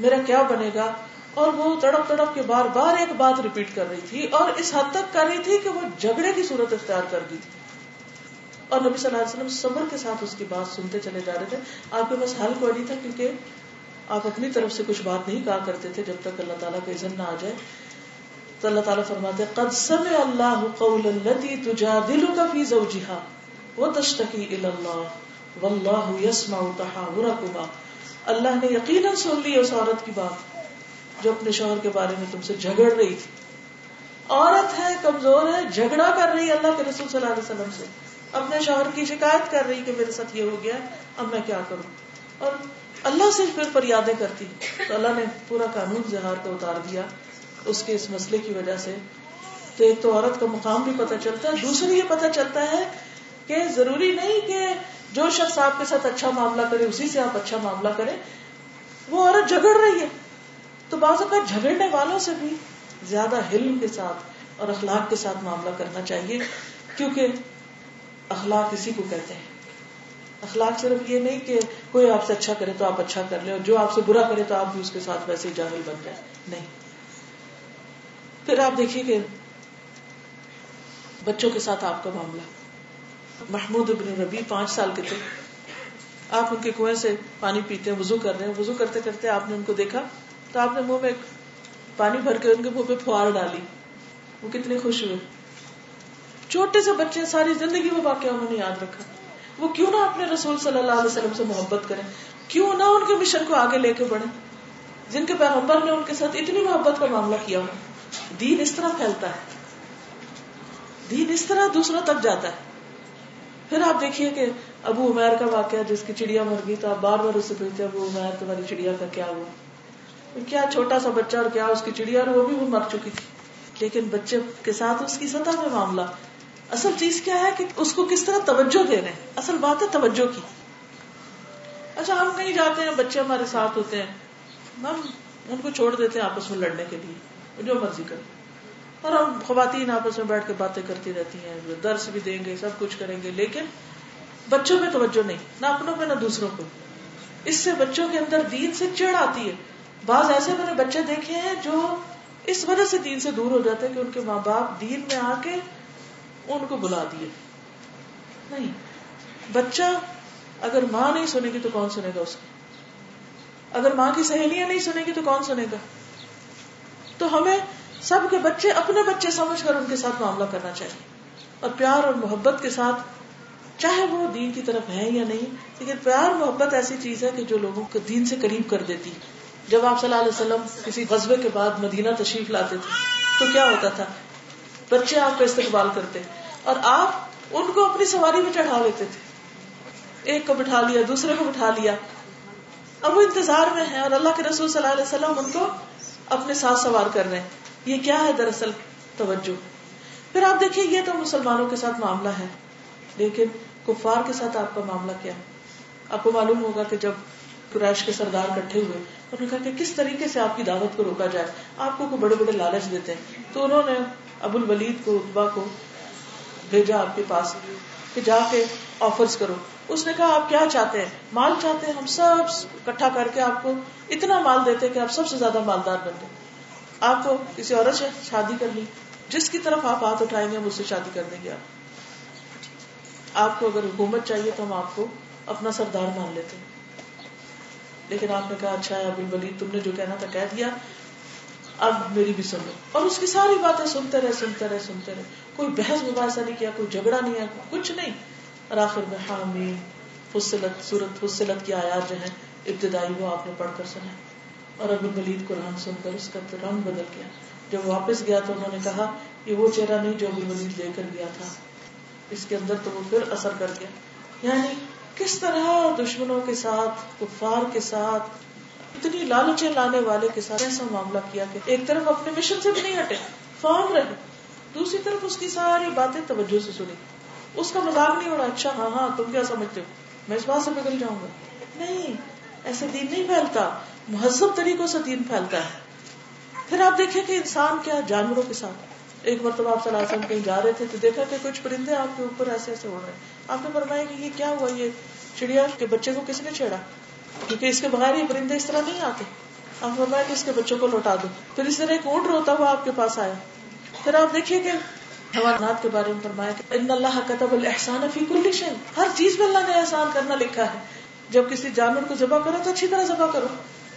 میرا کیا بنے گا؟ اور وہ تڑپ تڑپ کے بار بار ایک بات ریپیٹ کر رہی تھی اور اس حد تک کر رہی تھی کہ وہ جھگڑے کی صورت اختیار کر دی تھی۔ اور نبی صلی اللہ علیہ وسلم صبر کے ساتھ اس کی بات سنتے چلے جا رہے تھے۔ آپ کے پاس حل کوئی نہیں تھا کیونکہ آپ اپنی طرف سے کچھ بات نہیں کہا کرتے تھے جب تک اللہ تعالیٰ کا عزن نہ آ جائے۔ تو اللہ تعالیٰ فرماتے قد سمع اللہ قول التي تجادلك في زوجها وتشتكي الى الله والله يسمع تحاوركما۔ اللہ نے یقیناً سن لی اس عورت کی بات جو اپنے شوہر کے بارے میں تم سے جھگڑ رہی تھی۔ عورت ہے، کمزور ہے، جھگڑا کر رہی اللہ کے رسول صلی اللہ علیہ وسلم سے۔ اپنے شوہر کی شکایت کر رہی کہ میرے ساتھ یہ ہو گیا، اب میں کیا کروں؟ اور اللہ سے پھر فریادیں کرتی تو اللہ نے پورا قانون زہار کو اتار دیا اس کے اس مسئلے کی وجہ سے۔ تو ایک تو عورت کا مقام بھی پتہ چلتا ہے، دوسری یہ پتہ چلتا ہے کہ ضروری نہیں کہ جو شخص آپ کے ساتھ اچھا معاملہ کرے، اسی سے آپ اچھا معاملہ کریں۔ وہ عورت جھگڑ رہی ہے۔ تو بعض اوقات جھگڑنے والوں سے بھی زیادہ حلم کے ساتھ اور اخلاق کے ساتھ معاملہ کرنا چاہیے، کیونکہ اخلاق اسی کو کہتے ہیں۔ اخلاق صرف یہ نہیں کہ کوئی آپ سے اچھا کرے تو آپ اچھا کر لیں اور جو آپ سے برا کرے تو آپ بھی اس کے ساتھ ویسے ہی جاہل بن جائیں۔ نہیں۔ پھر آپ دیکھیے کہ بچوں کے ساتھ آپ کا معاملہ۔ محمود ابن ربی پانچ سال کے تھے۔ آپ ان کے کنویں سے پانی پیتے ہیں، وضو کر رہے ہیں۔ وضو کرتے کرتے آپ نے ان کو دیکھا تو آپ نے منہ میں پانی بھر کے ان کے منہ پہ فوار ڈالی۔ وہ کتنے خوش ہوئے۔ چھوٹے سے بچے ساری زندگی وہ واقعہ انہوں نے یاد رکھا۔ وہ کیوں نہ اپنے رسول صلی اللہ علیہ وسلم سے محبت کریں؟ کیوں نہ ان کے مشن کو آگے لے کے بڑھے جن کے پیغمبر نے ان کے ساتھ اتنی محبت کا معاملہ کیا ہو، دین اس طرح پھیلتا ہے۔ دین اس طرح دوسروں تک جاتا ہے۔ پھر آپ دیکھیے کہ ابو عمیر کا واقعہ، جس کی چڑیا مر گئی تو آپ بار بار اسے پوچھتے ابو عمیر تمہاری چڑیا کا کیا ہوا؟ کیا چھوٹا سا بچہ اور کیا اس کی چڑیا اور وہ بھی وہ مر چکی تھی؟ لیکن بچے کے ساتھ اس کی سطح میں معاملہ۔ اصل چیز کیا ہے کہ اس کو کس طرح توجہ دے رہے ہیں اصل بات ہے توجہ کی۔ اچھا ہم کہیں جاتے ہیں، بچے ہمارے ساتھ ہوتے ہیں۔ ہم ان کو چھوڑ دیتے ہیں آپس میں لڑنے کے لیے، جو مرضی کریں۔ اور ہم خواتین آپس میں بیٹھ کے باتیں کرتی رہتی ہیں، درس بھی دیں گے، سب کچھ کریں گے، لیکن بچوں میں توجہ نہیں، نہ اپنوں میں نہ دوسروں کو اس سے بچوں کے اندر دین سے چڑھ آتی ہے۔ بعض ایسے میں نے بچے دیکھے ہیں جو اس وجہ سے دین سے دور ہو جاتے ہیں کہ ان کے ماں باپ دین میں آ کے ان کو بلا دیے۔ نہیں۔ بچہ اگر ماں نہیں سنے گی تو کون سنے گا اس کو؟ اگر ماں کی سہیلیاں نہیں سنے گی تو کون سنے گا؟ تو ہمیں سب کے بچے اپنے بچے سمجھ کر ان کے ساتھ معاملہ کرنا چاہیے۔ اور پیار اور محبت کے ساتھ، چاہے وہ دین کی طرف ہے یا نہیں، لیکن پیار، محبت ایسی چیز ہے کہ جو لوگوں کو دین سے قریب کر دیتی۔ جب آپ صلی اللہ علیہ وسلم کسی غزبے کے بعد مدینہ تشریف لاتے تھے، تو کیا ہوتا تھا؟ بچے آپ کا استقبال کرتے۔ اور آپ ان کو اپنی سواری میں چڑھا لیتے تھے۔ ایک کو بٹھا لیا، دوسرے کو بٹھا لیا۔ اب وہ انتظار میں ہے اور اللہ کے رسول صلی اللہ علیہ وسلم ان کو اپنے ساتھ سوار کر رہے ہیں۔ یہ کیا ہے دراصل توجہ؟ پھر آپ دیکھیے یہ تو مسلمانوں کے ساتھ معاملہ ہے۔ لیکن کفار کے ساتھ آپ کا معاملہ کیا؟ آپ کو معلوم ہوگا کہ جب قریش کے سردار کٹھے ہوئے، انہوں نے کہا کہ کس طریقے سے آپ کی دعوت کو روکا جائے؟ آپ کو بڑے بڑے لالچ دیتے ہیں۔ تو انہوں نے ابو الولید کو اتبا کو بھیجا آپ کے پاس کہ جا کے آفرز کرو۔ اس نے کہا، آپ کیا چاہتے ہیں؟ مال چاہتے ہیں ہم سب، اکٹھا کر کے آپ کو اتنا مال دیتے کہ آپ سب سے زیادہ مالدار بن جائیں آپ کو کسی عورت سے شادی کر لی جس کی طرف آپ ہاتھ اٹھائیں گے، ہم اس سے شادی کر دیں گے آپ۔ آپ کو اگر حکومت چاہیے تو ہم آپ کو اپنا سردار مان لیتے ہیں۔ لیکن آپ نے کہا اچھا ہے ابو الولید تم نے جو کہنا تھا، کہہ دیا۔ اب میری بھی سن لو اور اس کی ساری باتیں سنتے رہے سنتے رہے سنتے رہے۔ کوئی بحث مباحثہ نہیں کیا، کوئی جھگڑا نہیں ہے، کچھ نہیں۔ اور آخر میں ہاں، حامی فصلت سورت فصلت کی آیات جو ہے ابتدائی وہ آپ نے پڑھ کر سنا اور ابو الولید قرآن سن کر اس کا رنگ بدل گیا۔ جب واپس گیا تو انہوں نے کہا یہ وہ چہرہ نہیں جو ابو الولید لے کر گیا تھا۔ اس کے اندر تو وہ پھر اثر کر گیا۔ یعنی کس طرح دشمنوں کے ساتھ، کفار کے ساتھ اتنی لالچیں لانے والے کے ساتھ ایسا معاملہ کیا کہ ایک طرف اپنے مشن سے بھی نہیں ہٹے فارم رہے۔ دوسری طرف اس کی ساری باتیں توجہ سے سنی اس کا مزاق نہیں ہو اچھا ہاں ہاں تم کیا سمجھتے ہو؟ میں اس بات سے بگل جاؤں گا۔ نہیں، ایسے دین نہیں پھیلتا۔ مہذب طریقوں سے دین پھیلتا ہے۔ پھر آپ دیکھیں کہ انسان کیا جانوروں کے ساتھ۔ ایک مرتبہ آپ صلی اللہ علیہ وسلم کہیں جا رہے تھے تو دیکھا کہ کچھ پرندے آپ کے اوپر ایسے ایسے اڑ رہے ہیں۔ آپ نے فرمایا کہ یہ کیا ہوا؟ یہ چڑیا کے بچے کو کس نے چھیڑا؟ کیونکہ اس کے بغیر یہ پرندے اس طرح نہیں آتے۔ آپ فرمایا کہ اس کے بچوں کو لوٹا دو۔ پھر اس طرح ایک اونٹ روتا ہوا آپ کے پاس آیا۔ پھر آپ دیکھیے کہ حیوانات کے بارے میں فرمایا کہ ان اللہ کتب الحسان فی کل ہر چیز میں اللہ نے احسان کرنا لکھا ہے۔ جب کسی جانور کو ذبح کرو تو اچھی طرح ذبح کرو۔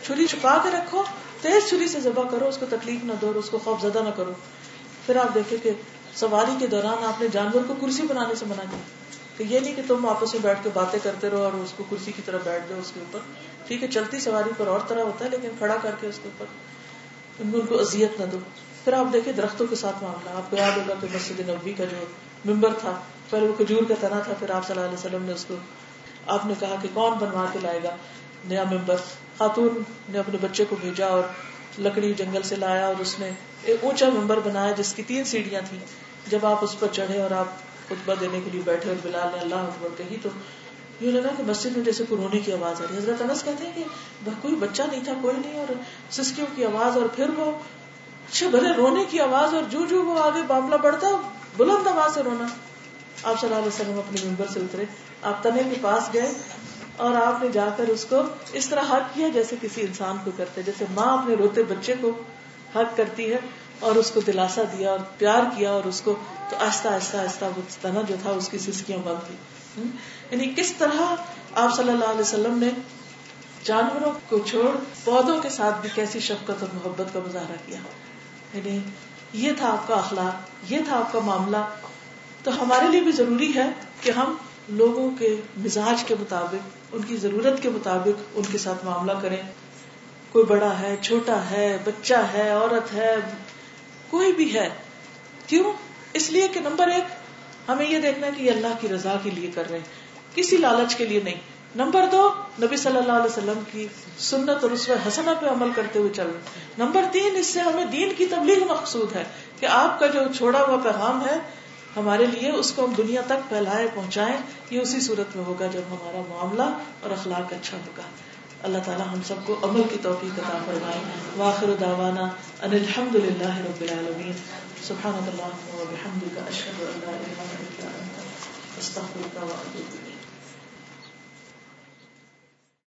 چھری چھپا کے رکھو، تیز چھری سے ذبح کرو، اس کو تکلیف نہ دو اس کو خوف زدہ نہ کرو۔ پھر آپ دیکھیں کہ سواری کے دوران آپ نے جانور کو کرسی بنانے سے منع کیا۔ کہ یہ نہیں کہ تم آپس میں بیٹھ کے باتیں کرتے رہو اور اس کو کرسی کی طرح بیٹھ جاؤ اس کے اوپر۔ ٹھیک ہے، چلتی سواری پر اور طرح ہوتا ہے، لیکن کھڑا کر کے اس کے اوپر ان کو اذیت نہ دو۔ پھر آپ دیکھیں درختوں کے ساتھ معاملہ۔ آپ کو یاد ہوگا کہ مسجد نبی کا جو ممبر تھا، پہلے وہ کھجور کا تنا تھا، پھر آپ صلی اللہ علیہ وسلم نے اس کو، آپ نے کہا کہ کون بنوا کے لائے گا نیا ممبر؟ خاتون نے اپنے بچے کو بھیجا اور لکڑی جنگل سے لایا اور اس نے ایک اونچا ممبر بنایا جس کی تین سیڑھیاں تھیں۔ جب آپ اس پر چڑھے اور آپ خطبہ دینے کے لیے بیٹھے اور بلال نے اللہ اکبر کہی تو یہ لگا کہ مسجد میں جیسے رونے کی آواز آ رہی حضرت انس کہتے ہیں کہ کوئی بچہ نہیں تھا، کوئی نہیں، اور سسکیوں کی آواز اور پھر وہ اچھا بھلے رونے کی آواز اور جو جو وہ آگے معاملہ بڑھتا، بلند آواز سے رونا۔ آپ صلی اللہ علیہ وسلم اپنے ممبر سے اترے۔ آپ تنے کے پاس گئے اور آپ نے جا کر اس کو اس طرح حق کیا جیسے کسی انسان کو کرتے، جیسے ماں اپنے روتے بچے کو حق کرتی ہے۔ اور اس کو دلاسا دیا اور پیار کیا اور اس کو تو آہستہ آہستہ آہستہ وہ تنا جو تھا اس کی سسکیاں بند کی یعنی کس طرح آپ صلی اللہ علیہ وسلم نے جانوروں کو چھوڑ، پودوں کے ساتھ بھی کیسی شفقت اور محبت کا مظاہرہ کیا۔ یعنی یہ تھا آپ کا اخلاق، یہ تھا آپ کا معاملہ۔ تو ہمارے لیے بھی ضروری ہے کہ ہم لوگوں کے مزاج کے مطابق، ان کی ضرورت کے مطابق ان کے ساتھ معاملہ کریں۔ کوئی بڑا ہے، چھوٹا ہے، بچہ ہے، عورت ہے کوئی بھی ہے۔ کیوں؟ اس لیے کہ نمبر ایک، ہمیں یہ دیکھنا ہے کہ یہ اللہ کی رضا کے لیے کر رہے ہیں۔ کسی لالچ کے لیے نہیں۔ نمبر دو، نبی صلی اللہ علیہ وسلم کی سنت اور اس حسنہ پہ عمل کرتے ہوئے چل رہے نمبر تین، اس سے ہمیں دین کی تبلیغ مقصود ہے کہ آپ کا جو چھوڑا ہوا پیغام ہے، ہمارے لیے اس کو ہم دنیا تک پھیلائے پہنچائیں، یہ اسی صورت میں ہوگا جب ہمارا معاملہ اور اخلاق اچھا ہوگا۔ اللہ تعالیٰ ہم سب کو عمل کی توفیق عطا فرمائے۔ واخر دعوانا ان الحمد للہ رب العالمین۔ سبحانک سبحانك و بحمدک، اشہد ان لا الہ الا انت استغفرك واتوب اليك